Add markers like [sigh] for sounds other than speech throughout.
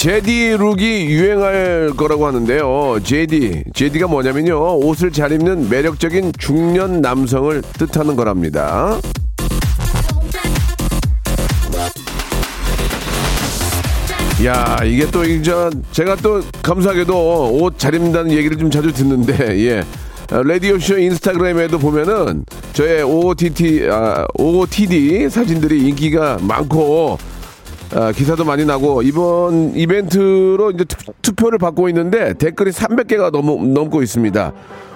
제디 룩이 유행할 거라고 하는데요. 제디, 제디가 뭐냐면요. 옷을 잘 입는 매력적인 중년 남성을 뜻하는 거랍니다. 야, 이게 또, 이제, 제가 또 감사하게도 옷 잘 입는다는 얘기를 좀 자주 듣는데, [laughs] 예. 어, 라디오쇼 인스타그램에도 보면은 저의 OOTT, 아, OOTD 사진들이 인기가 많고, 아, 기사도 많이 나고 이번 이벤트로 이제 투, 표를 받고 있는데 댓글이 300개가 넘, 넘고 있습니다.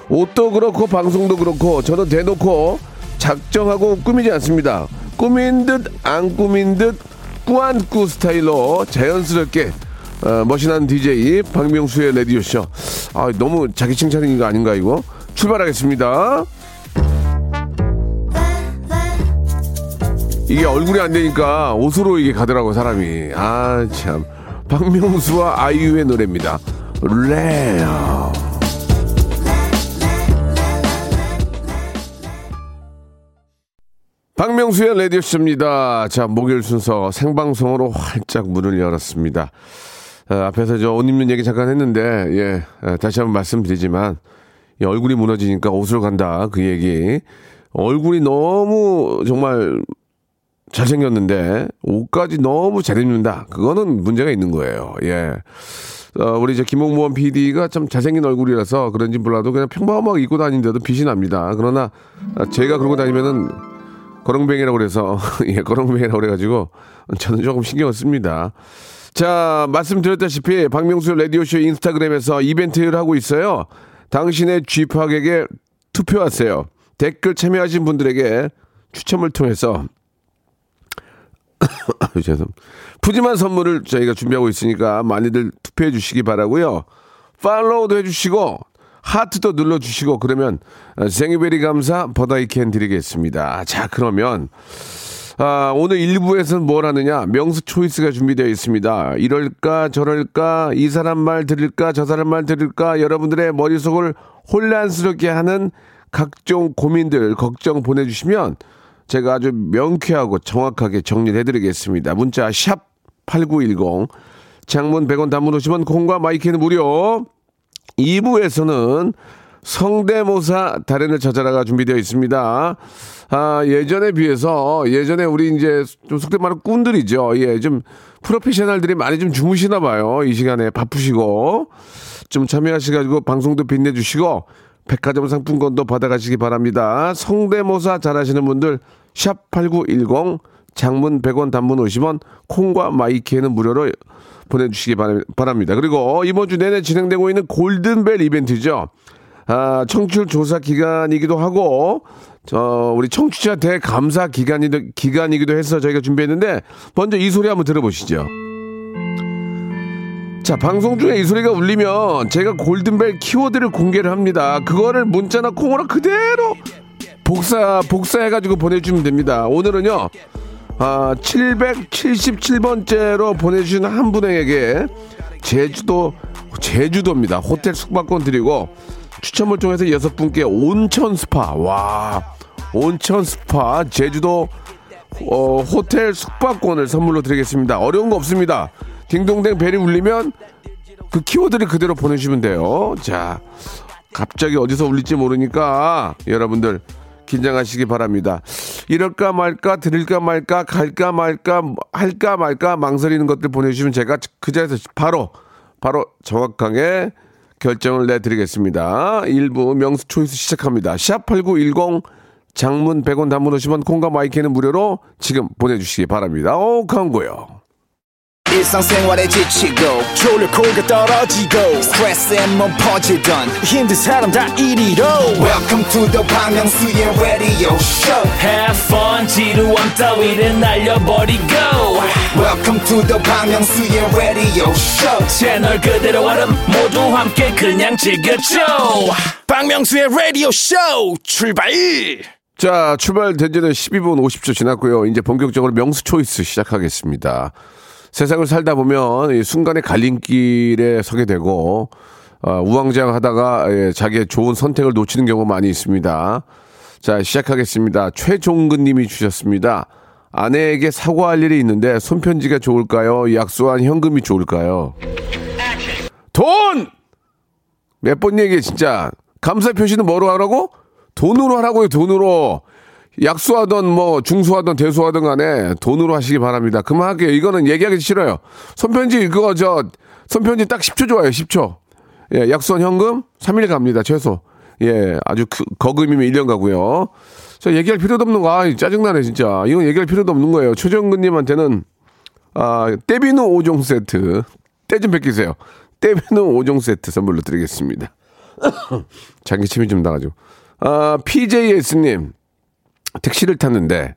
옷도 그렇고 방송도 그렇고 저는 대놓고 작정하고 꾸미지 않습니다. 꾸민 듯 안 꾸민 듯 꾸안꾸 스타일로 자연스럽게 어, 멋있는 DJ 박명수의 라디오 쇼. 아 너무 자기 칭찬인 거 아닌가 이거? 출발하겠습니다. 이게 얼굴이 안 되니까 옷으로 이게 가더라고 사람이. 아 참. 박명수와 아이유의 노래입니다. 레어 박명수의 라디오쇼입니다. 자 목요일 순서 생방송으로 활짝 문을 열었습니다. 아, 앞에서 저 옷 입는 얘기 잠깐 했는데 예 아, 다시 한번 말씀드리지만 이 얼굴이 무너지니까 옷으로 간다 그 얘기. 얼굴이 너무 정말 잘생겼는데 옷까지 너무 잘 입는다. 그거는 문제가 있는 거예요. 예. 어, 우리 이제 김홍무원 PD가 참 잘생긴 얼굴이라서 그런지 몰라도 그냥 평범하게 입고 다니는데도 빛이 납니다. 그러나 제가 그러고 다니면은 거렁뱅이라고 그래서 [laughs] 예, 거렁뱅이라고 그래가지고 저는 조금 신경을 씁니다. 자, 말씀드렸다시피 박명수 라디오쇼 인스타그램에서 이벤트를 하고 있어요. 당신의 쥐팍에게 투표하세요. 댓글 참여하신 분들에게 추첨을 통해서 [coughs] 죄송. 푸짐한 선물을 저희가 준비하고 있으니까 많이들 투표해 주시기 바라고요. 팔로우도 해주시고 하트도 눌러주시고 그러면 생유베리 감사 버다이캔 드리겠습니다. 자 그러면 아, 오늘 1부에서는 뭘 하느냐 명수 초이스가 준비되어 있습니다. 이럴까 저럴까 이 사람 말 들을까 저 사람 말 들을까 여러분들의 머릿속을 혼란스럽게 하는 각종 고민들 걱정 보내주시면 제가 아주 명쾌하고 정확하게 정리를 해드리겠습니다. 문자 샵 8910 장문 100원 단문 50원 콩과 마이크는 무료 2부에서는 성대모사 달인을 찾아라가 준비되어 있습니다. 아, 예전에 비해서 예전에 우리 이제 좀 속된 말로 꾼들이죠. 예, 좀 프로페셔널들이 많이 좀 주무시나 봐요. 이 시간에 바쁘시고 좀 참여하셔가지고 방송도 빛내주시고 백화점 상품권도 받아가시기 바랍니다. 성대모사 잘하시는 분들 샵 8910 장문 100원 단문 50원 콩과 마이키에는 무료로 보내주시기 바랍니다. 그리고 이번 주 내내 진행되고 있는 골든벨 이벤트죠. 아, 청취율 조사 기간이기도 하고 저 우리 청취자 대감사 기간이기도, 기간이기도 해서 저희가 준비했는데 먼저 이 소리 한번 들어보시죠. 자, 방송 중에 이 소리가 울리면 제가 골든벨 키워드를 공개를 합니다. 그거를 문자나 콩으로 그대로 복사, 복사해가지고 보내주시면 됩니다. 오늘은요, 아, 777번째로 보내주신 한 분에게 제주도, 제주도입니다. 호텔 숙박권 드리고 추첨을 통해서 여섯 분께 온천 스파, 와, 온천 스파, 제주도 어, 호텔 숙박권을 선물로 드리겠습니다. 어려운 거 없습니다. 딩동댕 벨이 울리면 그 키워드를 그대로 보내주시면 돼요. 자, 갑자기 어디서 울릴지 모르니까 여러분들 긴장하시기 바랍니다. 이럴까 말까, 들을까 말까, 갈까 말까, 할까 말까 망설이는 것들 보내주시면 제가 그 자리에서 바로, 바로 정확하게 결정을 내드리겠습니다. 1부 명수 초이스 시작합니다. 샵8910 장문 100원 단문 50원 콩과 마이크는 무료로 지금 보내주시기 바랍니다. 오, 광고요. 일상생활에 지치고, 졸려 코가 떨어지고, 스트레스에 몸 퍼지던, 힘든 사람 다 이리로. welcome to the Bang Myung-soo's radio show Have fun 지루함 따위를 날려버리고 welcome to the 방명수의 radio show 채널 그대로 얼음 모두 함께 그냥 즐겨줘 박명수의 라디오 쇼 출발 자, 출발된 지는 12분 50초 지났고요. 이제 본격적으로 명수 초이스 시작하겠습니다. 세상을 살다 보면 이 순간의 갈림길에 서게 되고 어, 우왕좌왕하다가 예, 자기의 좋은 선택을 놓치는 경우가 많이 있습니다. 자, 시작하겠습니다. 최종근 님이 주셨습니다. 아내에게 사과할 일이 있는데 손편지가 좋을까요? 약속한 현금이 좋을까요? 돈! 몇 번 얘기해, 진짜. 감사 표시는 뭐로 하라고? 돈으로 하라고요, 돈으로. 약수하던 뭐 중수하던 대수하던 간에 돈으로 하시기 바랍니다. 그만할게요. 이거는 얘기하기 싫어요. 손편지 그거 저 손편지 딱 10초 좋아요. 10초. 예, 약수한 현금 3일 갑니다. 최소. 예, 아주 그, 거금이면 1년 가고요. 저 얘기할 필요도 없는 거. 아, 짜증나네 진짜. 이건 얘기할 필요도 없는 거예요. 최정근 님한테는 아, 떼비누 5종 세트. 떼좀 뺏기세요. 떼비누 5종 세트 선물로 드리겠습니다. [coughs] 장기 침이 좀 나가지고. 아, PJS님. 택시를 탔는데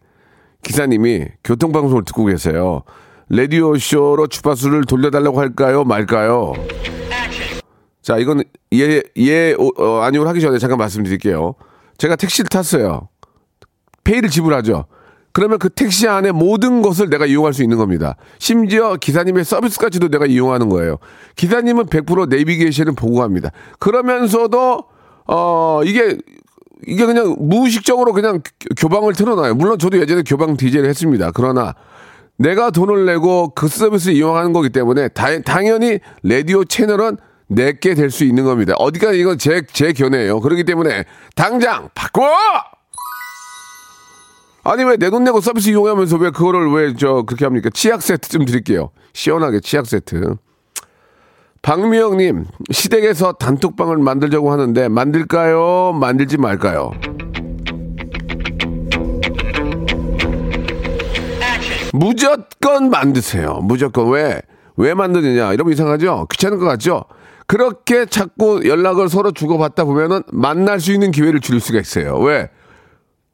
기사님이 교통방송을 듣고 계세요. 라디오 쇼로 주파수를 돌려달라고 할까요? 말까요? 자, 이건 예, 예, 오, 어, 아니오를 하기 전에 잠깐 말씀드릴게요. 제가 택시를 탔어요. 페이를 지불하죠. 그러면 그 택시 안에 모든 것을 내가 이용할 수 있는 겁니다. 심지어 기사님의 서비스까지도 내가 이용하는 거예요. 기사님은 100% 내비게이션을 보고 합니다. 그러면서도 어 이게 이게 그냥 무의식적으로 그냥 교- 교방을 틀어놔요. 물론 저도 예전에 교방 DJ를 했습니다. 그러나 내가 돈을 내고 그 서비스를 이용하는 거기 때문에 다- 당연히 라디오 채널은 내게 될 수 있는 겁니다. 어디가 이건 제, 제 견해예요. 그렇기 때문에 당장 바꿔! 아니 왜 내 돈 내고 서비스 이용하면서 왜 그거를 왜 저 그렇게 합니까? 치약 세트 좀 드릴게요. 시원하게 치약 세트. 박미영님 시댁에서 단톡방을 만들자고 하는데 만들까요? 만들지 말까요? 무조건 만드세요. 무조건 왜? 왜 만드느냐? 이러면 이상하죠? 귀찮은 것 같죠? 그렇게 자꾸 연락을 서로 주고받다 보면은 만날 수 있는 기회를 줄 수가 있어요. 왜?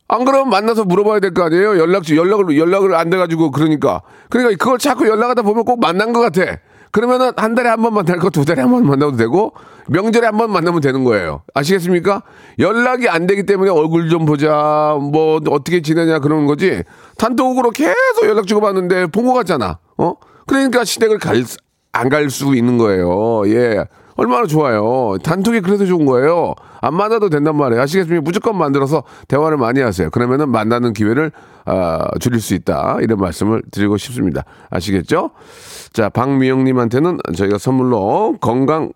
안 그러면 만나서 물어봐야 될 거 아니에요? 연락, 연락을, 연락을 안 돼가지고 그러니까. 그러니까 그걸 자꾸 연락하다 보면 꼭 만난 것 같아. 그러면은 한 달에 한 번 만날 거두 달에 한 번 만나도 되고 명절에 한 번 만나면 되는 거예요. 아시겠습니까? 연락이 안 되기 때문에 얼굴 좀 보자, 뭐 어떻게 지내냐 그러는 거지. 단독으로 계속 연락 주고 받는데 본것 같잖아. 어? 그러니까 시댁을 갈, 안 갈 수 있는 거예요. 예. 얼마나 좋아요. 단톡이 그래서 좋은 거예요. 안 만나도 된단 말이에요. 아시겠습니까? 무조건 만들어서 대화를 많이 하세요. 그러면은 만나는 기회를 아, 줄일 수 있다. 이런 말씀을 드리고 싶습니다. 아시겠죠? 자, 박미영님한테는 저희가 선물로 건강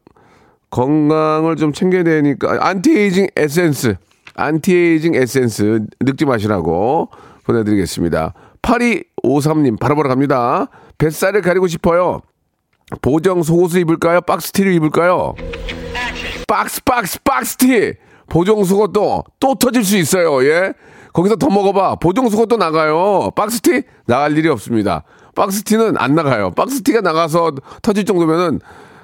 건강을 좀 챙겨야 되니까 안티에이징 에센스 안티에이징 에센스 늙지 마시라고 보내드리겠습니다. 8253님 바로 바로 갑니다. 뱃살을 가리고 싶어요. 보정 속옷을 입을까요? 박스티를 입을까요? 박스 박스 박스티 보정 속옷도 또 터질 수 있어요. 예. 거기서 더 먹어봐. 보정 속옷도 나가요. 박스티 나갈 일이 없습니다. 박스티는 안 나가요. 박스티가 나가서 터질 정도면은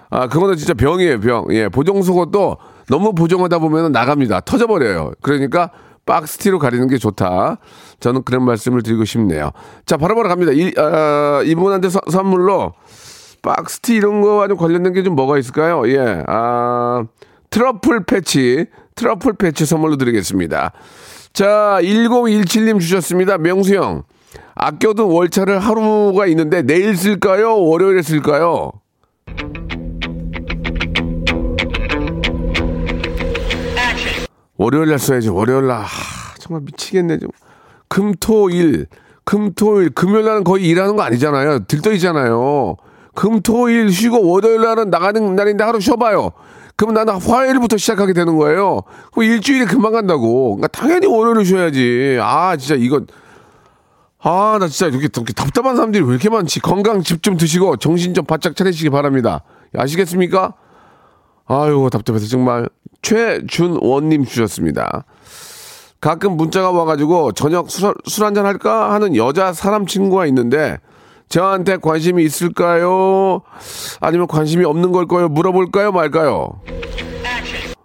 아 그거는 진짜 병이에요 병. 예. 보정 속옷도 너무 보정하다 보면은 나갑니다. 터져버려요. 그러니까 박스티로 가리는 게 좋다. 저는 그런 말씀을 드리고 싶네요. 자 바로바로 갑니다. 이, 아, 이분한테 서- 선물로 박스티 이런 거와 좀 관련된 게 좀 뭐가 있을까요? 예, 아, 트러플 패치, 트러플 패치 선물로 드리겠습니다. 자, 1017님 주셨습니다. 명수 형. 아껴둔 월차를 하루가 있는데 내일 쓸까요? 월요일에 쓸까요? 월요일 날 써야지. 월요일 날. 하, 정말 미치겠네. 좀. 금 토 일. 금 토 일. 금요일 날은 거의 일하는 거 아니잖아요. 들떠있잖아요. 금토일 쉬고 월요일 날은 나가는 날인데 하루 쉬어봐요. 그럼 나는 화요일부터 시작하게 되는 거예요. 그럼 일주일이 금방 간다고. 그러니까 당연히 월요일을 쉬어야지. 아, 진짜 이거. 아, 나 진짜 이렇게, 이렇게 답답한 사람들이 왜 이렇게 많지? 건강 집 좀 드시고 정신 좀 바짝 차리시기 바랍니다. 아시겠습니까? 아유, 답답해서 정말. 최준원님 주셨습니다. 가끔 문자가 와가지고 저녁 술, 술 한잔 할까 하는 여자 사람 친구가 있는데 저한테 관심이 있을까요? 아니면 관심이 없는 걸까요? 물어볼까요? 말까요?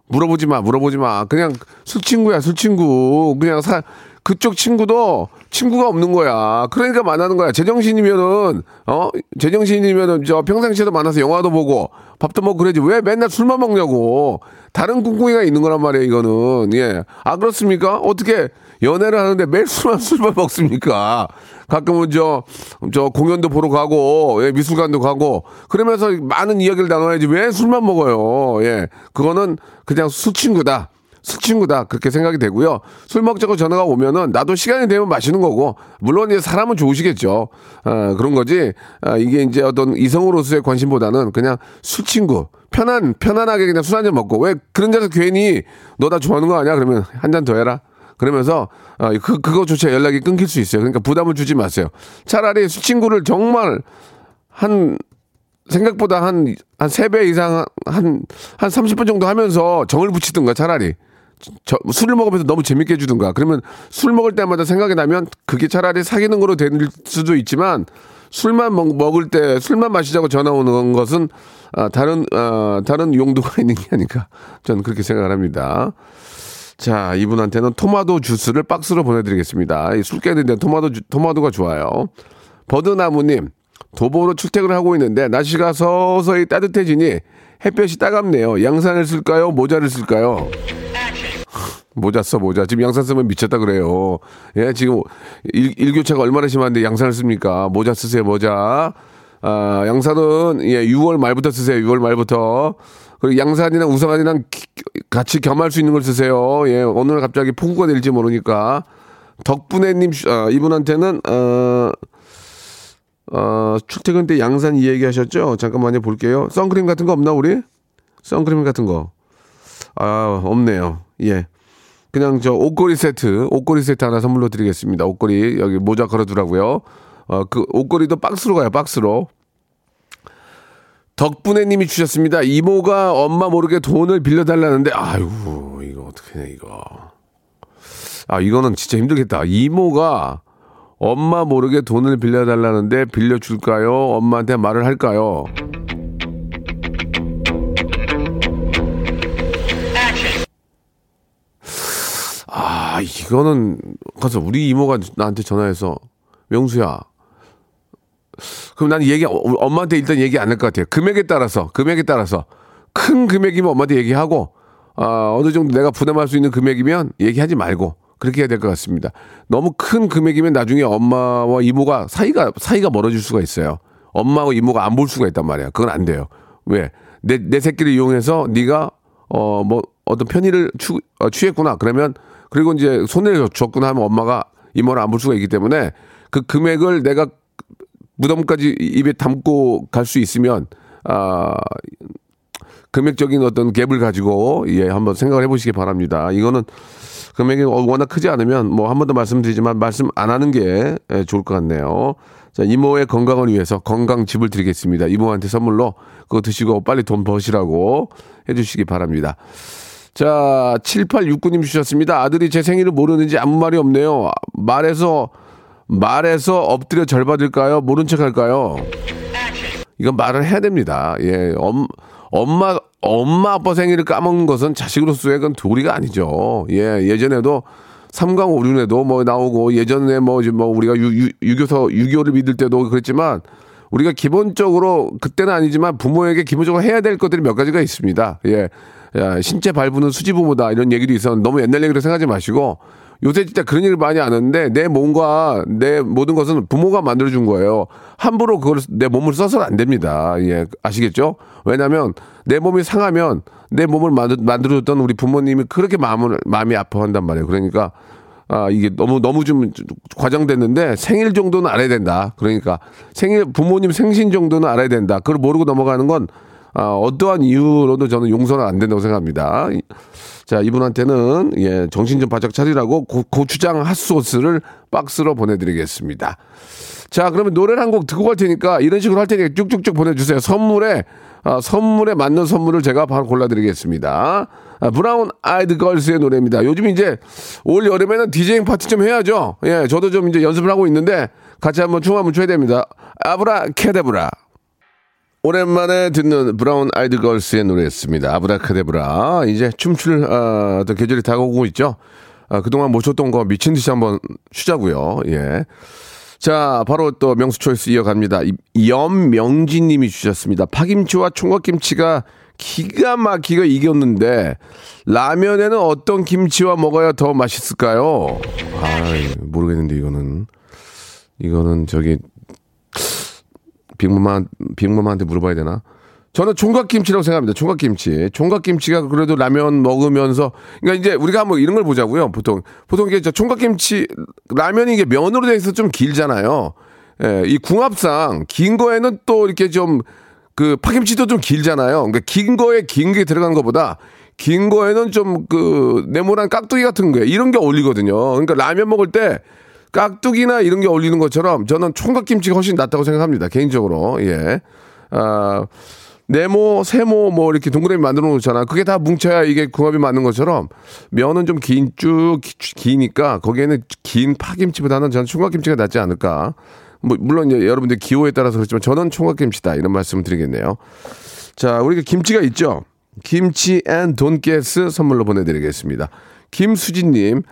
물어보지 마, 물어보지 마. 그냥 술 친구야, 술 친구. 그냥 사, 그쪽 친구도 친구가 없는 거야. 그러니까 만나는 거야. 제정신이면은, 어? 제정신이면은 저 평상시에도 만나서 영화도 보고 밥도 먹고 그러지. 왜 맨날 술만 먹냐고. 다른 꿍꿍이가 있는 거란 말이에요, 이거는. 예. 아, 그렇습니까? 어떻게 연애를 하는데 매일 술만, 술만 먹습니까? 가끔은 저, 저 공연도 보러 가고, 예, 미술관도 가고, 그러면서 많은 이야기를 나눠야지 왜 술만 먹어요? 예. 그거는 그냥 술 친구다. 술 친구다. 그렇게 생각이 되고요. 술 먹자고 전화가 오면은 나도 시간이 되면 마시는 거고, 물론 이제 사람은 좋으시겠죠. 어, 그런 거지. 아, 이게 이제 어떤 이성으로서의 관심보다는 그냥 술 친구. 편안, 편안하게 그냥 술 한 잔 먹고, 왜 그런 데서 괜히 너 나 좋아하는 거 아니야? 그러면 한 잔 더 해라. 그러면서 어, 그 그거조차 연락이 끊길 수 있어요. 그러니까 부담을 주지 마세요. 차라리 술 친구를 정말 한 생각보다 한 한 세 배 이상 한 한 30분 정도 하면서 정을 붙이든가 차라리 저, 술을 먹으면서 너무 재밌게 해주든가 그러면 술 먹을 때마다 생각이 나면 그게 차라리 사귀는 거로 될 수도 있지만 술만 먹, 먹을 때 술만 마시자고 전화 오는 것은 아, 다른 아, 다른 용도가 [laughs] 있는 게 아닐까 저는 그렇게 생각을 합니다. 자, 이분한테는 토마토 주스를 박스로 보내드리겠습니다. 이 술 깨는데 토마토, 주- 토마토가 좋아요. 버드나무님, 도보로 출퇴근을 하고 있는데 날씨가 서서히 따뜻해지니 햇볕이 따갑네요. 양산을 쓸까요? 모자를 쓸까요? [laughs] 모자 써, 모자. 지금 양산 쓰면 미쳤다 그래요. 예, 지금 일, 일교차가 얼마나 심한데 양산을 씁니까? 모자 쓰세요, 모자. 아, 양산은, 예, 6월 말부터 쓰세요, 6월 말부터. 그리고 양산이랑 우산이랑 기- 같이 겸할 수 있는 걸 쓰세요. 예, 오늘 갑자기 폭우가 될지 모르니까. 덕분에님, 아, 이분한테는, 어, 어, 출퇴근 때 양산 이 얘기 하셨죠? 잠깐만요, 볼게요. 선크림 같은 거 없나, 우리? 선크림 같은 거. 아, 없네요. 예. 그냥 저 옷걸이 세트, 옷걸이 세트 하나 선물로 드리겠습니다. 옷걸이 여기 모자 걸어두라고요. 어, 그 옷걸이도 박스로 가요, 박스로. 덕분에 님이 주셨습니다. 이모가 엄마 모르게 돈을 빌려달라는데, 아이고, 이거 어떡해, 이거. 아, 이거는 진짜 힘들겠다. 이모가 엄마 모르게 돈을 빌려달라는데 빌려줄까요? 엄마한테 말을 할까요? 아, 이거는 가서 우리 이모가 나한테 전화해서 명수야. 그럼 난 얘기 어, 엄마한테 일단 얘기 안 할 것 같아요. 금액에 따라서 금액에 따라서 큰 금액이면 엄마한테 얘기하고 아, 어느 정도 내가 부담할 수 있는 금액이면 얘기하지 말고 그렇게 해야 될 것 같습니다. 너무 큰 금액이면 나중에 엄마와 이모가 사이가 사이가 멀어질 수가 있어요. 엄마와 이모가 안 볼 수가 있단 말이야. 그건 안 돼요. 왜? 내, 내 새끼를 이용해서 네가 어 뭐 어떤 편의를 추, 어, 취했구나. 그러면 그리고 이제 손해를 줬구나 하면 엄마가 이모를 안 볼 수가 있기 때문에 그 금액을 내가 무덤까지 입에 담고 갈 수 있으면 아 금액적인 어떤 갭을 가지고 예 한번 생각을 해보시기 바랍니다. 이거는 금액이 워낙 크지 않으면 뭐 한 번 더 말씀드리지만 말씀 안 하는 게 예, 좋을 것 같네요. 자 이모의 건강을 위해서 건강집을 드리겠습니다. 이모한테 선물로 그거 드시고 빨리 돈 버시라고 해주시기 바랍니다. 자 7869님 주셨습니다. 아들이 제 생일을 모르는지 아무 말이 없네요. 말해서 말해서 엎드려 절 받을까요? 모른 척 할까요? 이건 말을 해야 됩니다. 예, 엄, 엄마, 엄마 아빠 생일을 까먹는 것은 자식으로서의 그건 도리가 아니죠. 예, 예전에도 삼강 오륜에도 뭐 나오고 예전에 뭐, 뭐 우리가 유, 유, 유교서, 유교를 믿을 때도 그랬지만 우리가 기본적으로 그때는 아니지만 부모에게 기본적으로 해야 될 것들이 몇 가지가 있습니다. 예. 야, 신체 발부는 수지부모다 이런 얘기도 있었는데 너무 옛날 얘기로 생각하지 마시고 요새 진짜 그런 얘기를 많이 안 하는데 내 몸과 내 모든 것은 부모가 만들어준 거예요. 함부로 그걸 내 몸을 써서는 안 됩니다. 예, 아시겠죠? 왜냐하면 내 몸이 상하면 내 몸을 만들, 만들어줬던 우리 부모님이 그렇게 마음을 마음이 아파한단 말이에요. 그러니까 아 이게 너무 너무 좀 과장됐는데 생일 정도는 알아야 된다. 그러니까 생일 부모님 생신 정도는 알아야 된다. 그걸 모르고 넘어가는 건 아, 어떠한 이유로도 저는 용서는 안 된다고 생각합니다. 이- 자, 이분한테는 예, 정신 좀 바짝 차리라고 고, 고추장 핫소스를 박스로 보내드리겠습니다. 자, 그러면 노래를 한 곡 듣고 갈 테니까 이런 식으로 할 테니까 쭉쭉쭉 보내주세요. 선물에, 아, 선물에 맞는 선물을 제가 바로 골라드리겠습니다. 아, 브라운 아이드 걸스의 노래입니다. 요즘 이제 올 여름에는 디제잉 파티 좀 해야죠. 예, 저도 좀 이제 연습을 하고 있는데 같이 한번 춤 한번 춰야 됩니다. 아브라 캐데브라. 오랜만에 듣는 브라운 아이드 걸스의 노래였습니다. 아브라카데브라. 이제 춤출 아, 또 계절이 다가오고 있죠. 아, 그동안 못 췄던 거 미친 듯이 한번 추자고요. 예. 자, 바로 또 명수 choice 이어갑니다. 이- 염명진 님이 주셨습니다. 파김치와 총각김치가 기가 막히게 익었는데 라면에는 어떤 김치와 먹어야 더 맛있을까요? 아, 모르겠는데 이거는 이거는 저기 빅마마 빅마마한테 물어봐야 되나? 저는 총각김치라고 생각합니다. 총각김치. 총각김치가 그래도 라면 먹으면서 그러니까 이제 우리가 한번 이런 걸 보자고요. 보통 보통 이게 저 총각김치 라면이 이게 면으로 돼 있어 좀 길잖아요. 예, 이 궁합상 긴 거에는 또 이렇게 좀 그 파김치도 좀 길잖아요. 그러니까 긴 거에 긴 게 들어간 것보다 긴 거에는 좀 그 네모난 깍두기 같은 거 이런 게 어울리거든요. 그러니까 라면 먹을 때 깍두기나 이런 게 어울리는 것처럼 저는 총각김치가 훨씬 낫다고 생각합니다. 개인적으로. 예. 아, 네모, 세모 뭐 이렇게 동그라미 만들어 놓잖아. 그게 다 뭉쳐야 이게 궁합이 맞는 것처럼 면은 좀 긴 쭉 기니까 거기에는 긴 파김치보다는 저는 총각김치가 낫지 않을까. 뭐 물론 여러분들 기호에 따라서 그렇지만 저는 총각김치다 이런 말씀을 드리겠네요. 자, 우리가 김치가 있죠. 김치 and 돈가스 선물로 보내드리겠습니다. 김수진님,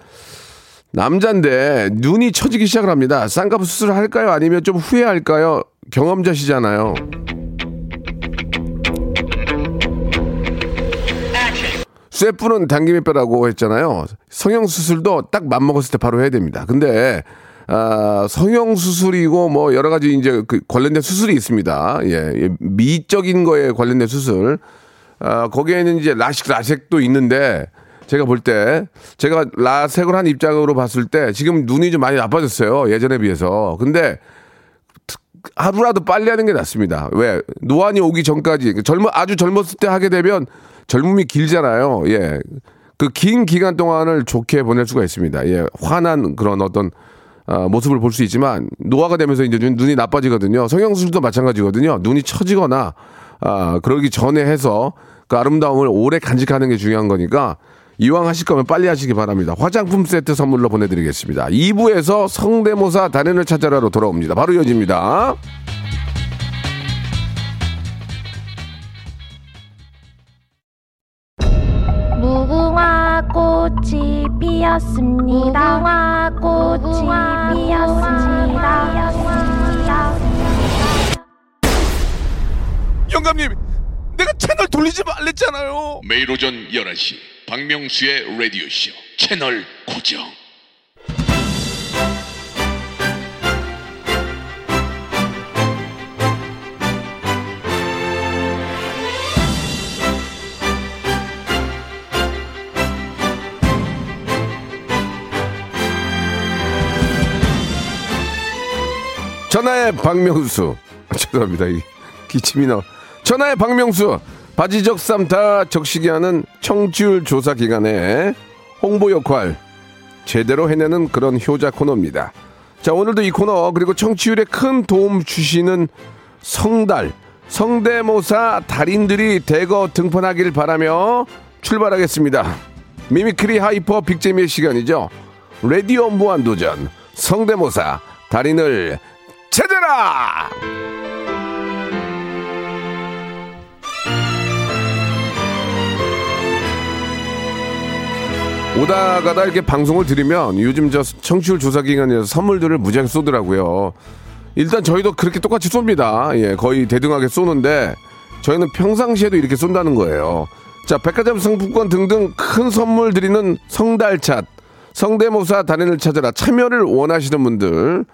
남잔데 눈이 처지기 시작을 합니다. 쌍꺼풀 수술을 할까요? 아니면 좀 후회할까요? 경험자시잖아요. 쇠뿔은 단김에 빼라고 했잖아요. 성형 수술도 딱 맘먹었을 때 바로 해야 됩니다. 근데, 아, 성형 수술이고 뭐 여러 가지 이제 그 관련된 수술이 있습니다. 예, 예, 미적인 거에 관련된 수술. 아, 거기에는 이제 라식, 라섹도 있는데, 제가 볼 때, 제가 라섹을 한 입장으로 봤을 때, 지금 눈이 좀 많이 나빠졌어요. 예전에 비해서. 근데, 하루라도 빨리 하는 게 낫습니다. 왜? 노안이 오기 전까지, 젊어, 아주 젊었을 때 하게 되면 젊음이 길잖아요. 예. 그 긴 기간 동안을 좋게 보낼 수가 있습니다. 예. 환한 그런 어떤, 아, 모습을 볼 수 있지만, 노화가 되면서 이제 눈, 눈이 나빠지거든요. 성형수술도 마찬가지거든요. 눈이 처지거나, 아, 그러기 전에 해서 그 아름다움을 오래 간직하는 게 중요한 거니까, 이왕 하실 거면 빨리 하시기 바랍니다. 화장품 세트 선물로 보내드리겠습니다. 2부에서 성대모사 단연을 찾아라로 돌아옵니다. 바로 이어집니다. 무궁화 꽃이 피었습니다. 무궁화 꽃이 피었습니다. 영감님, 내가 채널 돌리지 말랬잖아요. 매일 오전 11시 박명수의 라디오쇼 채널 고정 전화의 박명수. 아, 죄송합니다. 이 기침이 나. 전화의 박명수. 바지적 쌈타 적시기 하는 청취율 조사 기간에 홍보 역할 제대로 해내는 그런 효자 코너입니다. 자, 오늘도 이 코너 그리고 청취율에 큰 도움 주시는 성달, 성대모사 달인들이 대거 등판하길 바라며 출발하겠습니다. 미미크리 하이퍼 빅재미의 시간이죠. 라디오 무한도전 성대모사 달인을 찾아라! 오다 가다 이렇게 방송을 들으면 요즘 저 청취율 조사 기간이라서 선물들을 무지하게 쏘더라고요. 일단 저희도 그렇게 똑같이 쏩니다. 예, 거의 대등하게 쏘는데 저희는 평상시에도 이렇게 쏜다는 거예요. 자, 백화점 상품권 등등 큰 선물 드리는 성달찻, 성대모사 단연을 찾아라 참여를 원하시는 분들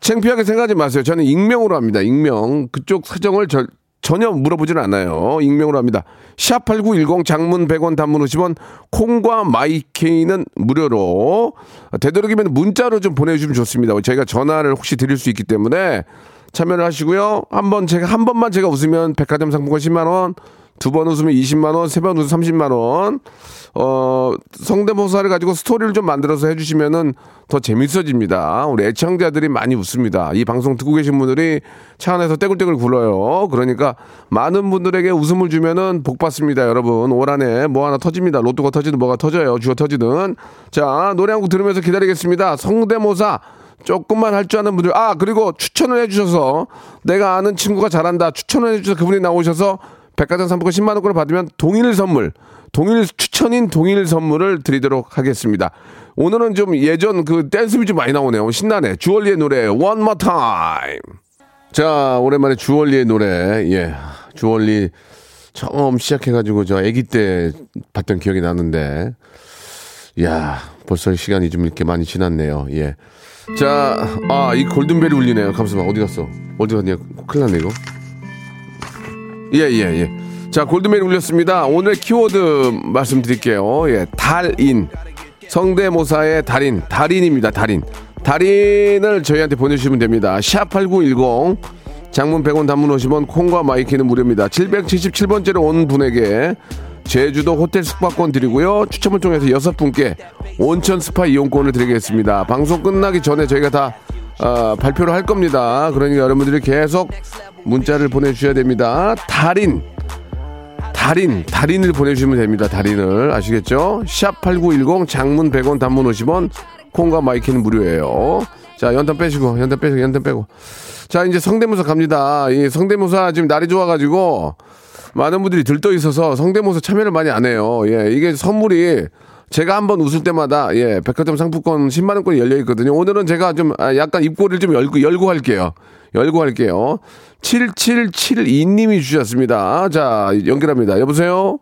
창피하게 생각하지 마세요. 저는 익명으로 합니다. 익명. 그쪽 사정을 절- 전혀 물어보지는 않아요. 익명으로 합니다. 샵8910 장문 100원 단문 50원 콩과 마이케이는 무료로 되도록이면 문자로 좀 보내주시면 좋습니다. 저희가 전화를 혹시 드릴 수 있기 때문에 참여를 하시고요. 한번 제가 한 번만 제가 웃으면 백화점 상품권 10만 원, 두 번 웃으면 20만 원, 세 번 웃으면 30만 원. 어, 성대모사를 가지고 스토리를 좀 만들어서 해주시면은 더 재밌어집니다. 우리 애청자들이 많이 웃습니다. 이 방송 듣고 계신 분들이 차 안에서 떼굴떼굴 굴러요. 그러니까 많은 분들에게 웃음을 주면은 복 받습니다, 여러분. 올 한 해 뭐 하나 터집니다. 로또가 터지든 뭐가 터져요. 주가 터지든. 자, 노래 한 곡 들으면서 기다리겠습니다. 성대모사 조금만 할 줄 아는 분들, 아, 그리고 추천을 해주셔서 내가 아는 친구가 잘한다. 추천을 해주셔서 그분이 나오셔서 백화점 상품권 10만 원권을 받으면 동일 선물, 동일 추천인 동일 선물을 드리도록 하겠습니다. 오늘은 좀 예전 그 댄스 뮤직 많이 나오네요. 신나네. 주얼리의 노래, One More Time. 자, 오랜만에 주얼리의 노래, 예. 주얼리 처음 시작해가지고 저 아기 때 봤던 기억이 나는데, 야 벌써 시간이 좀 이렇게 많이 지났네요. 예. 자, 아, 이 골든벨이 울리네요. 잠시만, 어디 갔어? 어디 갔냐? 큰일 났네, 이거. 예, 예, 예. 자, 골든벨이 울렸습니다. 오늘 키워드 말씀드릴게요. 예, 달인. 성대모사의 달인. 달인입니다, 달인. 달인을 저희한테 보내주시면 됩니다. 샵8910. 장문 100원 단문 50원 콩과 마이케이는 무료입니다. 777번째로 온 분에게 제주도 호텔 숙박권 드리고요. 추첨을 통해서 여섯 분께 온천 스파 이용권을 드리겠습니다. 방송 끝나기 전에 저희가 다 어, 발표를 할 겁니다. 그러니까 여러분들이 계속 문자를 보내주셔야 됩니다. 달인. 달인, 달인을 보내주시면 됩니다. 달인을. 아시겠죠? 샵8910 장문 100원 단문 50원 콩과 마이케이는 무료예요. 자, 연탄 빼시고, 연탄 빼시고, 연탄 빼고. 자, 이제 성대모사 갑니다. 이 성대모사 지금 날이 좋아가지고 많은 분들이 들떠 있어서 성대모사 참여를 많이 안 해요. 예, 이게 선물이 제가 한번 웃을 때마다 예, 백화점 상품권 10만 원권이 열려 있거든요. 오늘은 제가 좀 아, 약간 입꼬리를 좀 열고 열고 할게요. 열고 할게요. 7772님이 주셨습니다. 자, 연결합니다. 여보세요?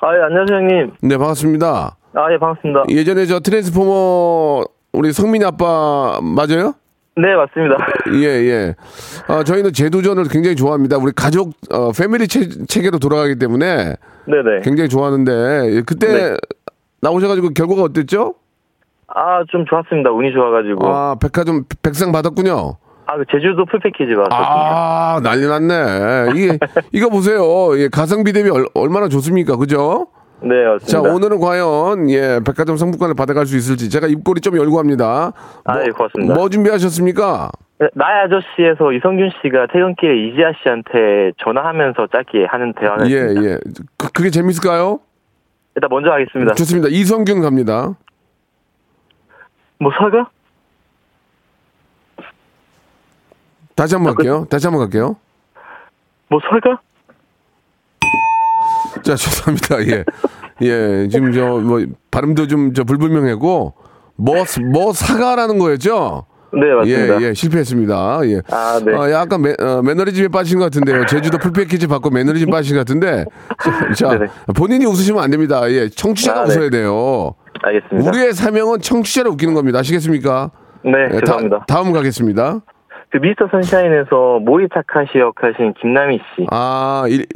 아, 예, 안녕하세요, 형님. 네, 반갑습니다. 아, 예, 반갑습니다. 예전에 저 트랜스포머 우리 성민이 아빠 맞아요? 네, 맞습니다. [laughs] 예, 예. 아, 저희는 재도전을 굉장히 좋아합니다. 우리 가족, 어, 패밀리 체, 체계로 돌아가기 때문에 네네. 굉장히 좋아하는데, 예, 그때 네. 나오셔가지고 결과가 어땠죠? 아, 좀 좋았습니다. 운이 좋아가지고. 아, 아, 백화점, 백상 받았군요. 그 제주도 풀 패키지 받았었습니다. 아, 난리 났네. 이게, [laughs] 이거 보세요. 예, 가성비 대비 얼, 얼마나 좋습니까? 그죠? 네, 자, 맞습니다. 오늘은 과연, 예, 백화점 상품권을 받아갈 수 있을지 제가 입꼬리 좀 열고 합니다. 아, 예, 고맙습니다. 뭐 준비하셨습니까? 네, 나의 아저씨에서 이성균 씨가 퇴근길에 이지아 씨한테 전화하면서 짧게 하는 대화를 예, 했습니다. 예. 그, 그게 재밌을까요? 일단 먼저 하겠습니다. 좋습니다. 이성균 갑니다. 뭐 사과? 다시 한번 갈게요. 다시 한번 갈게요. 뭐 사과? 자, [laughs] 죄송합니다. 예. 예, 지금 저, 뭐, 발음도 좀 저 불분명하고, 뭐, 뭐 사과라는 거였죠? 네, 맞습니다. 예, 예, 실패했습니다. 예. 아, 네. 어, 약간 매, 어, 매너리즘에 빠진 것 같은데요. 제주도 풀패키지 받고 매너리즘 빠진 것 같은데. [laughs] 자, 자. 본인이 웃으시면 안 됩니다. 예, 청취자가 아, 네. 웃어야 돼요. 알겠습니다. 우리의 사명은 청취자를 웃기는 겁니다. 아시겠습니까? 네, 예, 죄송합니다. 다, 음 가겠습니다. 그 미스터 선샤인에서 모리 타카시 역하신 김남희 씨. 아, 일,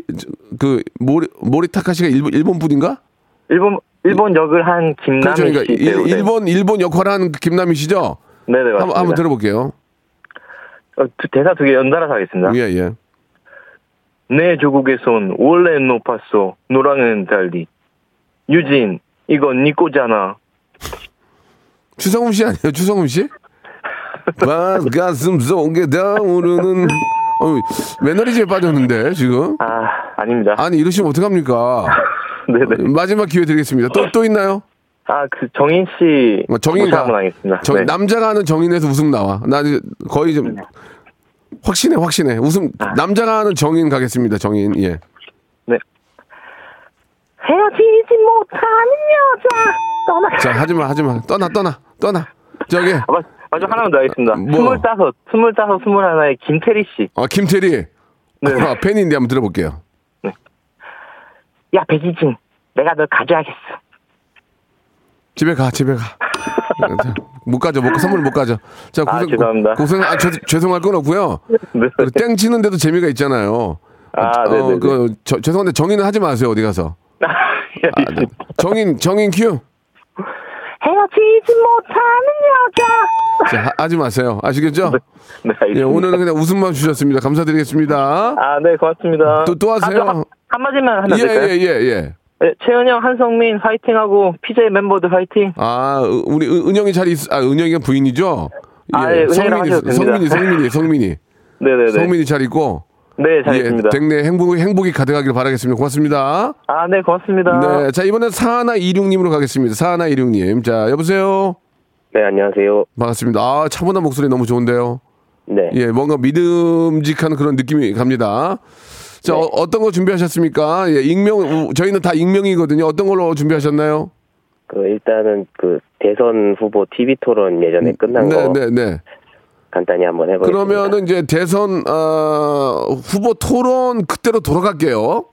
그, 모리, 모리 타카시가 일본, 일본 분인가? 일본, 일본 역을 한 김남희 그렇죠. 그러니까 씨. 일. 네. 일본, 일본 그 김남희 씨죠? 네네, 한번, 맞습니다. 한번 들어볼게요. 어, 두- 대사 두 개 연달아서 하겠습니다. 예, 예. 내 조국에선 원래 높았어. 노랑은 달리. 유진, 이건 네 거잖아. 추성훈 씨 아니에요? 추성훈 씨? 마, 가슴 속에 다오르는. 어, 매너리즘에 빠졌는데, 지금? 아, 아닙니다. 아니, 이러시면 어떡합니까? 네네. [laughs] 마지막 기회 드리겠습니다. 또, 또 있나요? 아, 그 정인 씨. 어, 정인가? 한번 하겠습니다. 정- 네. 남자가 하는 정인에서 웃음 나와. 나 이제 거의 좀 확신해, 확신해. 웃음 아. 남자가 하는 정인 가겠습니다. 정인. 예. 네. 헤어지지 못하는 여자 떠나 자, 하지 마, 하지 마. 떠나, 떠나, 떠나. 저기, 아, 마- 마지막 하나만 더 하겠습니다. 뭐? 스물다섯, 스물다섯, 스물하나의 김태리 씨. 어, 김태리. 네. 아, 팬인데 한번 들어볼게요. 야, 백이진. 내가 널 가져야겠어. 집에 가, 집에 가. 자, [laughs] 못 가죠, 못, 가, 선물 못 가죠. 자, 아, 고생, 죄송합니다. 고생, 아, 죄, 죄송할 건 없고요. 네. 땡 치는데도 재미가 있잖아요. 아, 어, 네네네. 그, 저, 죄송한데 정인은 하지 마세요, 어디 가서. 예, 아, 네. 정인, 정인 큐. 헤어지지 못하는 여자 자, 하- 하지 마세요. 아시겠죠? 네, 알겠습니다. 예, 오늘은 그냥 웃음만 주셨습니다. 감사드리겠습니다. 아, 네, 고맙습니다. 또- 또 하세요? 아, 한, 한마디만 하면 예, 될까요? 예, 예, 예. 네, 최은영, 한성민 화이팅하고 PJ 멤버들 화이팅. 아, 으- 우리 은- 은영이 잘 있, 아, 은영이가 부인이죠? 아, 예, 은영이라고 성민이. 성민이, 성민이, 성민이. [laughs] 네네네. 성민이 잘 있고. 네, 잘 예, 있습니다. 댁내 행복이, 행복이 가득하길 바라겠습니다. 고맙습니다. 아, 네, 고맙습니다. 네. 자, 이번엔 사하나 이륙님으로 가겠습니다. 사하나 이륙님. 자, 여보세요? 네, 안녕하세요. 반갑습니다. 아, 차분한 목소리 너무 좋은데요. 네. 예, 뭔가 믿음직한 그런 느낌이 갑니다. 자, 어, 떤거 준비하셨습니까? 예, 익명, 우- 저희는 다 익명이거든요. 어떤 걸로 준비하셨나요? 그 일단은 그 대선 후보 TV 토론 예전에 끝난 네, 거 네, 네. 간단히 한번 해보겠습니다. 그러면은 이제 대선, 어, 후보 토론 그때로 돌아갈게요.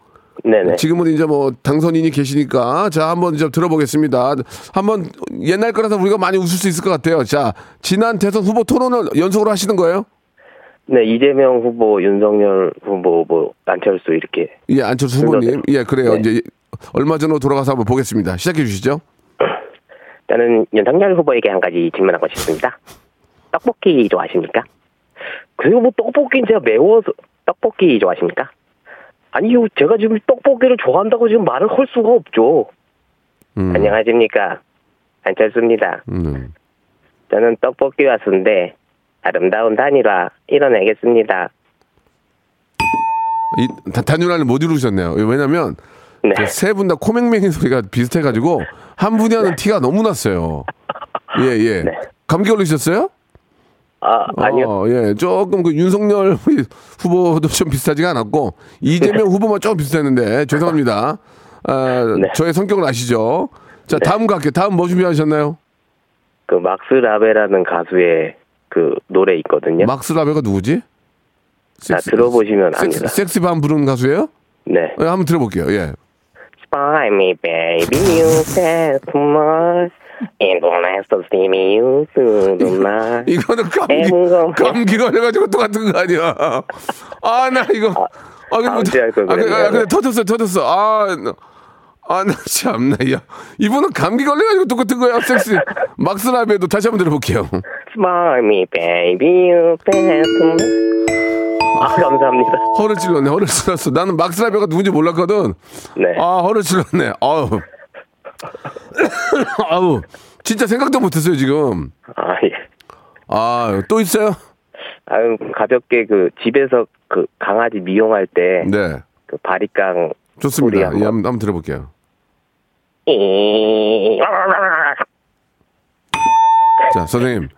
네네. 지금은 이제 뭐 당선인이 계시니까 자 한번 좀 들어보겠습니다. 한번 옛날 거라서 우리가 많이 웃을 수 있을 것 같아요. 자 지난 대선 후보 토론을 연속으로 하시는 거예요? 네, 이재명 후보, 윤석열 후보, 뭐 안철수 이렇게. 예, 안철수 후보님. 예, 그래요. 네. 이제 얼마 전으로 돌아가서 한번 보겠습니다. 시작해 주시죠. [clears throat] 저는 윤석열 후보에게 한 가지 질문하고 싶습니다. 떡볶이 좋아하십니까? 그리고 뭐 떡볶이는 제가 매워서 떡볶이 좋아하십니까? 아니요, 제가 지금 떡볶이를 좋아한다고 지금 말을 할 수가 없죠. 음, 안녕하십니까? 안철수입니다. 음. 저는 떡볶이 왔는데 아름다운 단일화 이뤄내겠습니다. 이 다- 단일화를 못 이루셨네요. 왜냐면 네. 세 분 다 코맹맹이 소리가 비슷해가지고 한 분이 하는 티가 너무 났어요. 예, 예. 네. 감기 걸리셨어요? 아, 아니요. 어, 예, 조금 그 윤석열 [laughs] 후보도 좀 비슷하지가 않았고 이재명 후보만 조금 비슷했는데 죄송합니다. 아, 네. 저의 성격을 아시죠? 자, 다음 갈게요. 다음 뭐 준비하셨나요? 그 막스 라베라는 가수의 그 노래 있거든요. 막스 라베가 누구지? 자, 들어보시면 섹스, 압니다. 섹스밤 부르는 가수예요? 네. 예, 한번 들어볼게요. 예. Spy me, baby, you [laughs] said too much. Through the night. 이거는 감기. 감기 걸려가지고 똑같은 거 아니야. 아, 나 이거. 아, 근데, 주에 할걸 아, 근데, 아. 근데 터졌어, 터졌어. 아, 나- 아, 나 참나, 야. 이분은 감기 걸려가지고 똑같은 거야, 섹스. 막스 라베도 다시 한번 들어볼게요. Spy me, baby, you. 아, 감사합니다. 허를 찔렀네, 허를 찔렀어. 나는 막스 라베가 누군지 몰랐거든. 네. 아, 허를 찔렀네. 아우. [laughs] 아우. 진짜 생각도 못했어요, 지금. 아, 예. 아, 또 있어요? 아유, 가볍게 그 집에서 그 강아지 미용할 때그 네. 바리깡 좋습니다. 예, 한번. 한번, 들어볼게요. 자, 선생님.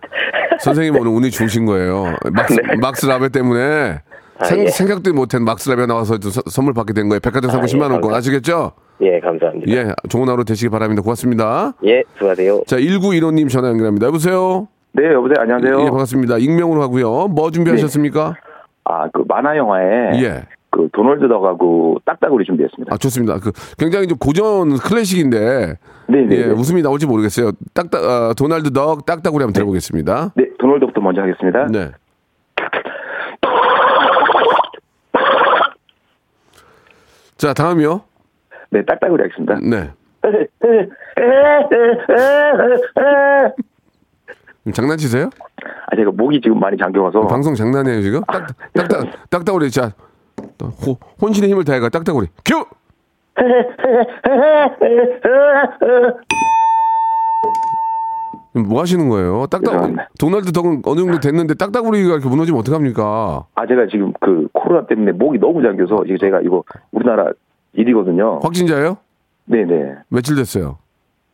선생님 오늘 운이 좋으신 거예요. [laughs] 막스, 막스 라베 때문에 생, 네. 아, 예. 생각도 못한 막스 라베 나와서 선물 받게 된 거예요. 백화점 상품 아, 예, 10만 원권 감사합니다. 아시겠죠? 예, 감사합니다. 예, 좋은 하루 되시기 바랍니다. 고맙습니다. 예, 수고하세요. 자, 1915님 전화 연결합니다. 여보세요? 네, 여보세요. 안녕하세요. 예, 반갑습니다. 익명으로 하고요. 뭐 준비하셨습니까? 아, 그 만화 영화에 예. 그 도널드 덕하고 딱딱우리 준비했습니다. 아, 좋습니다. 그 굉장히 좀 고전 클래식인데 네, 네. 예, 네. 웃음이 나올지 모르겠어요. 딱딱 아, 도날드 덕 딱딱우리 한번 들어보겠습니다. 네, 도널드 덕부터 먼저 하겠습니다. 네. 자, 다음이요. 네, 딱딱우리 하겠습니다. 네. [laughs] 장난치세요? 아, 제가 목이 지금 많이 잠겨와서 방송 장난이에요 지금? 딱, 딱딱 딱딱우리 자또 호, 혼신의 힘을 다해가 딱딱우리 큐. [laughs] 뭐 하시는 거예요? 딱딱 죄송합니다. 도널드 덕은 어느 정도 됐는데 딱딱우리가 이렇게 무너지면 어떡합니까? 아, 제가 지금 그 코로나 때문에 목이 너무 잠겨서 이거 제가 이거 우리나라 일이거든요. 확진자예요? 네, 네. 며칠 됐어요?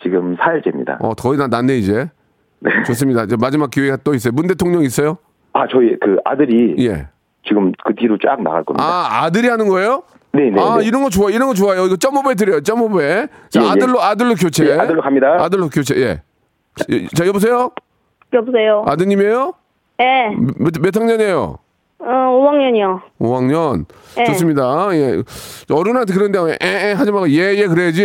지금 사흘째입니다. 어 거의 다 낫네 이제. 네. 좋습니다. 이제 마지막 기회가 또 있어요. 문 대통령 있어요? 아, 저희 그 아들이 예. 지금 그 뒤로 쫙 나갈 겁니다. 아 아들이 하는 거예요? 네, 네. 아 네. 이런 거 좋아 이런 거 좋아요. 이거 점오배 드려요. 점오배. 자 예, 예. 아들로 아들로 교체. 예, 아들로 갑니다. 아들로 교체. 예. 예, 자 여보세요? 여보세요? 아드님이에요? 예, 몇, 몇 학년이에요? 어, 5학년이요. 5학년. 예. 좋습니다. 예. 어른한테 그런데 에에 하지 말고 예예 그래야지.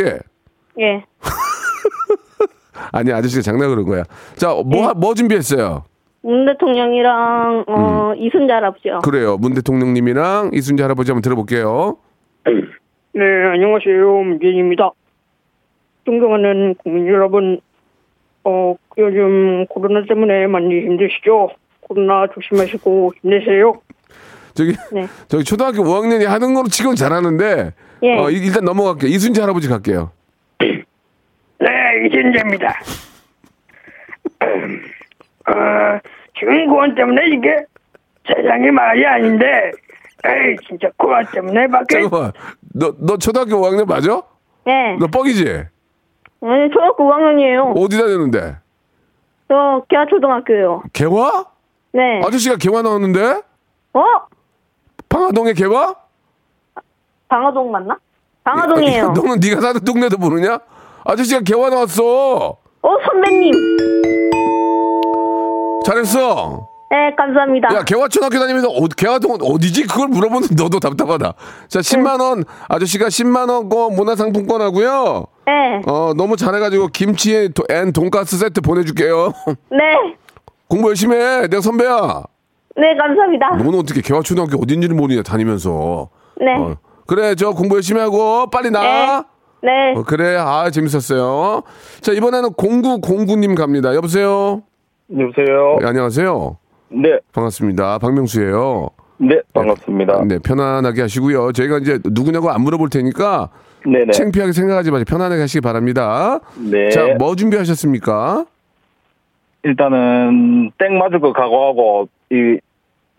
예. [laughs] 아니 아저씨가 장난 그런 거야. 자, 뭐 하- 뭐 준비했어요? 문 대통령이랑, 어, 음. 이순재 할아버지요. 그래요. 문 대통령님이랑 이순재 할아버지 한번 들어볼게요. [clears throat] 네, 안녕하세요. 문재인입니다. 존경하는 국민 여러분, 어, 요즘 코로나 때문에 많이 힘드시죠? 코로나 조심하시고 힘내세요. 저기 네. [laughs] 저기 초등학교 5학년이 하는 거로 치고는 잘하는데 예. 어, 일- 일단 넘어갈게요. 이순재 할아버지 갈게요. [clears throat] 네, 이순재입니다. [clears throat] 어, 지금 고원 때문에 이게 세상이 말이 아닌데, 에이, 진짜 고원 때문에 밖에. 잠깐만. 너, 너 초등학교 5학년 맞아? 네. 너 뻑이지? 네, 초등학교 5학년이에요. 어디 다녔는데? 저 개화 초등학교요. 개화? 네. 아저씨가 개화 나왔는데? 어? 방화동의 개화? 방화동 맞나? 방화동이에요. 너는 네가 사는 동네도 모르냐? 아저씨가 개화 나왔어. 어, 선배님. 잘했어. 네, 감사합니다. 야, 개화초등학교 다니면서 어, 개화동 어디지? 그걸 물어보는 [laughs] 너도 답답하다. 자, 10만 원 아저씨가 10만 원권 문화상품권 하고요. 네. 어, 너무 잘해가지고 김치에 도- and 돈가스 세트 보내줄게요. [laughs] 네. 공부 열심히 해. 내가 선배야. 네, 감사합니다. 너는 어떻게 개화초등학교 어딘지를 모르냐 다니면서. 네. 어, 그래, 저 공부 열심히 하고 빨리 나. 네. 어, 그래, 아 재밌었어요. 자 이번에는 0909님 갑니다. 여보세요. 여보세요. 네, 안녕하세요. 네, 반갑습니다. 박명수예요. 네, 반갑습니다. 네, 편안하게 하시고요. 저희가 이제 누구냐고 안 물어볼 테니까 네네. 창피하게 생각하지 마시고 편안하게 하시기 바랍니다. 네. 자, 뭐 준비하셨습니까? 일단은 땡 맞을 거 각오하고 이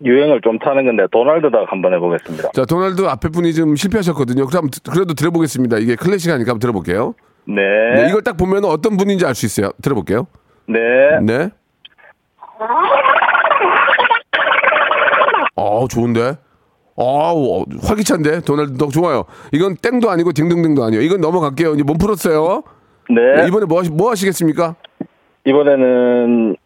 유행을 좀 타는 건데 도날드닥 한번 해보겠습니다. 자, 도날드 앞에 분이 좀 실패하셨거든요. 그럼 그래도 들어보겠습니다. 이게 클래식 하니까 한번 들어볼게요. 네. 네, 이걸 딱 보면 어떤 분인지 알 수 있어요. 들어볼게요. 네. 네. 어, 좋은데? 어, 활기찬데? 도날드 덕 좋아요. 이건 땡도 아니고 딩동댕도 아니에요. 이건 넘어갈게요. 이제 몸 풀었어요. 네. 이번에 뭐, 하시, 뭐 하시겠습니까? 이번에는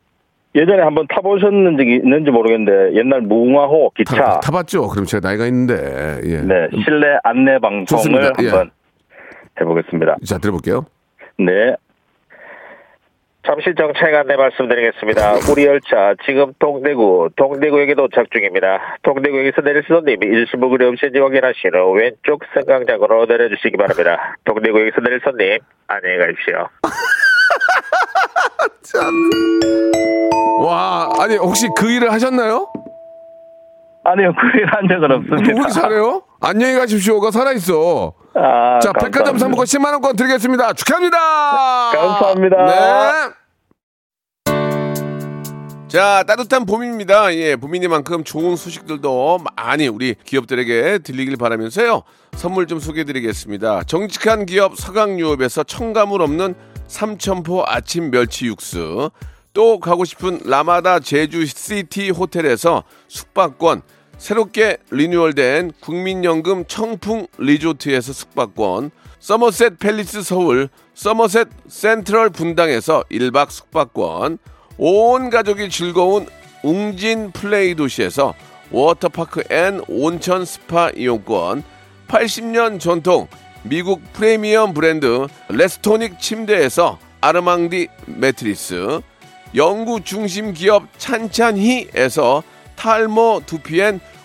예전에 한번 타보셨는지 있는지 모르겠는데 옛날 무궁화호 기차 타, 타봤죠? 그럼 제가 나이가 있는데. 예. 네 실내 안내 방송을 좋습니다. 예. 한번 해보겠습니다. 자, 들어볼게요. 네. 잠시 정책 안내 말씀드리겠습니다. 우리 열차 지금 동대구, 동대구역에 도착 중입니다. 동대구역에서 내릴 손님 일시불 무료 없인지 확인하신 후 왼쪽 승강장으로 내려주시기 바랍니다. 동대구역에서 내릴 손님 안녕히 가십시오. [laughs] 와, 아니, 혹시 그 일을 하셨나요? 아니요, 그 일 한 적은 왜 없습니다. 이렇게 잘해요? 안녕히 가십시오가 살아있어. 아, 자, 감사합니다. 백화점 상품권 10만원권 드리겠습니다. 축하합니다! 감사합니다. 네. 자, 따뜻한 봄입니다. 예, 봄이니만큼 좋은 소식들도 많이 우리 기업들에게 들리길 바라면서요. 선물 좀 소개해 드리겠습니다. 정직한 기업 서강유업에서 첨가물 없는 삼천포 아침 멸치 육수. 또 가고 싶은 라마다 제주 시티 호텔에서 숙박권. 새롭게 리뉴얼된 국민연금 청풍 리조트에서 숙박권. 서머셋 팰리스 서울, 서머셋 센트럴 분당에서 1박 숙박권. 온 가족이 즐거운 웅진 플레이 도시에서 워터파크 앤 온천 스파 이용권, 80년 전통 미국 프리미엄 브랜드 레스토닉 침대에서 아르망디 매트리스, 영구 중심 기업 찬찬히에서 탈모 두피엔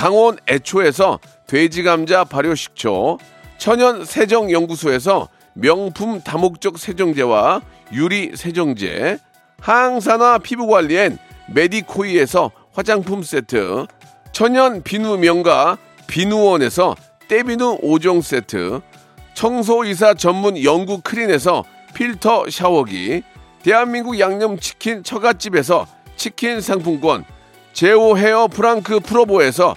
강원 애초에서 돼지 감자 발효식초, 천연 세정 연구소에서 명품 다목적 세정제와 유리 세정제, 항산화 피부 관리엔 메디코이에서 화장품 세트, 천연 비누 명가 비누원에서 때비누 5종 세트, 청소이사 전문 영구 크린에서 필터 샤워기, 대한민국 양념치킨 처갓집에서 치킨 상품권, 제오 헤어 프랑크 프로보에서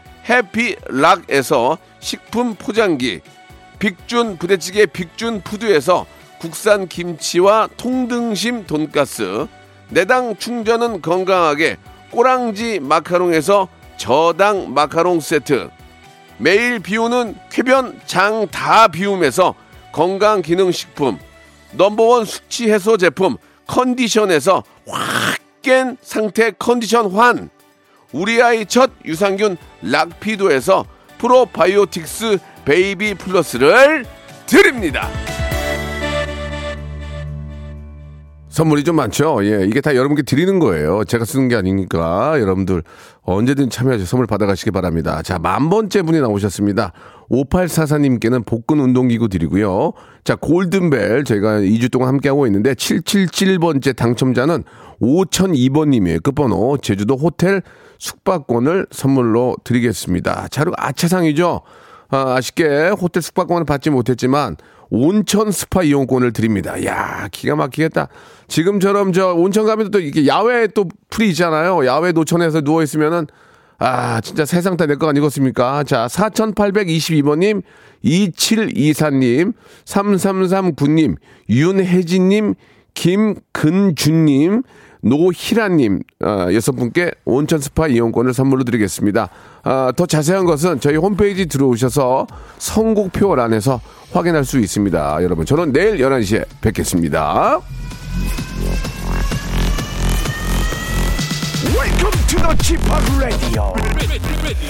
해피락에서 식품 포장기, 빅준 부대찌개 빅준 푸드에서 국산 김치와 통등심 돈가스, 내당 충전은 건강하게 꼬랑지 마카롱에서 저당 마카롱 세트, 매일 비우는 쾌변 장 다 비움에서 건강 기능 식품, 넘버원 숙취 해소 제품 컨디션에서 확 깬 상태 컨디션 환, 우리 아이 첫 유산균 락피도에서 프로바이오틱스 베이비 플러스를 드립니다. 선물이 좀 많죠. 예, 이게 다 여러분께 드리는 거예요. 제가 쓰는 게 아니니까 여러분들 언제든 참여해서 선물 받아가시기 바랍니다. 자, 만 번째 분이 나오셨습니다. 5844님께는 복근 운동기구 드리고요. 자, 골든벨 저희가 2주 동안 함께하고 있는데 777번째 당첨자는 5002번님이에요. 끝번호 제주도 호텔 숙박권을 선물로 드리겠습니다. 자, 그리고 아차상이죠. 아, 아쉽게 호텔 숙박권을 받지 못했지만 온천 스파 이용권을 드립니다. 야 기가 막히겠다. 지금처럼 저 온천 가면 또 이게 야외 또 풀이 있잖아요. 야외 노천에서 누워 있으면은 아 진짜 세상 다 내 거 아니겠습니까? 자 4822번님, 2724님, 3339님, 윤혜진님, 김근준님, 노희라님 아, 여섯 분께 온천 스파 이용권을 선물로 드리겠습니다. 아, 더 자세한 것은 저희 홈페이지 들어오셔서 선곡표란에서 확인할 수 있습니다. 여러분 저는 내일 11시에 뵙겠습니다. Welcome to the Chip Radio. ready, ready, ready.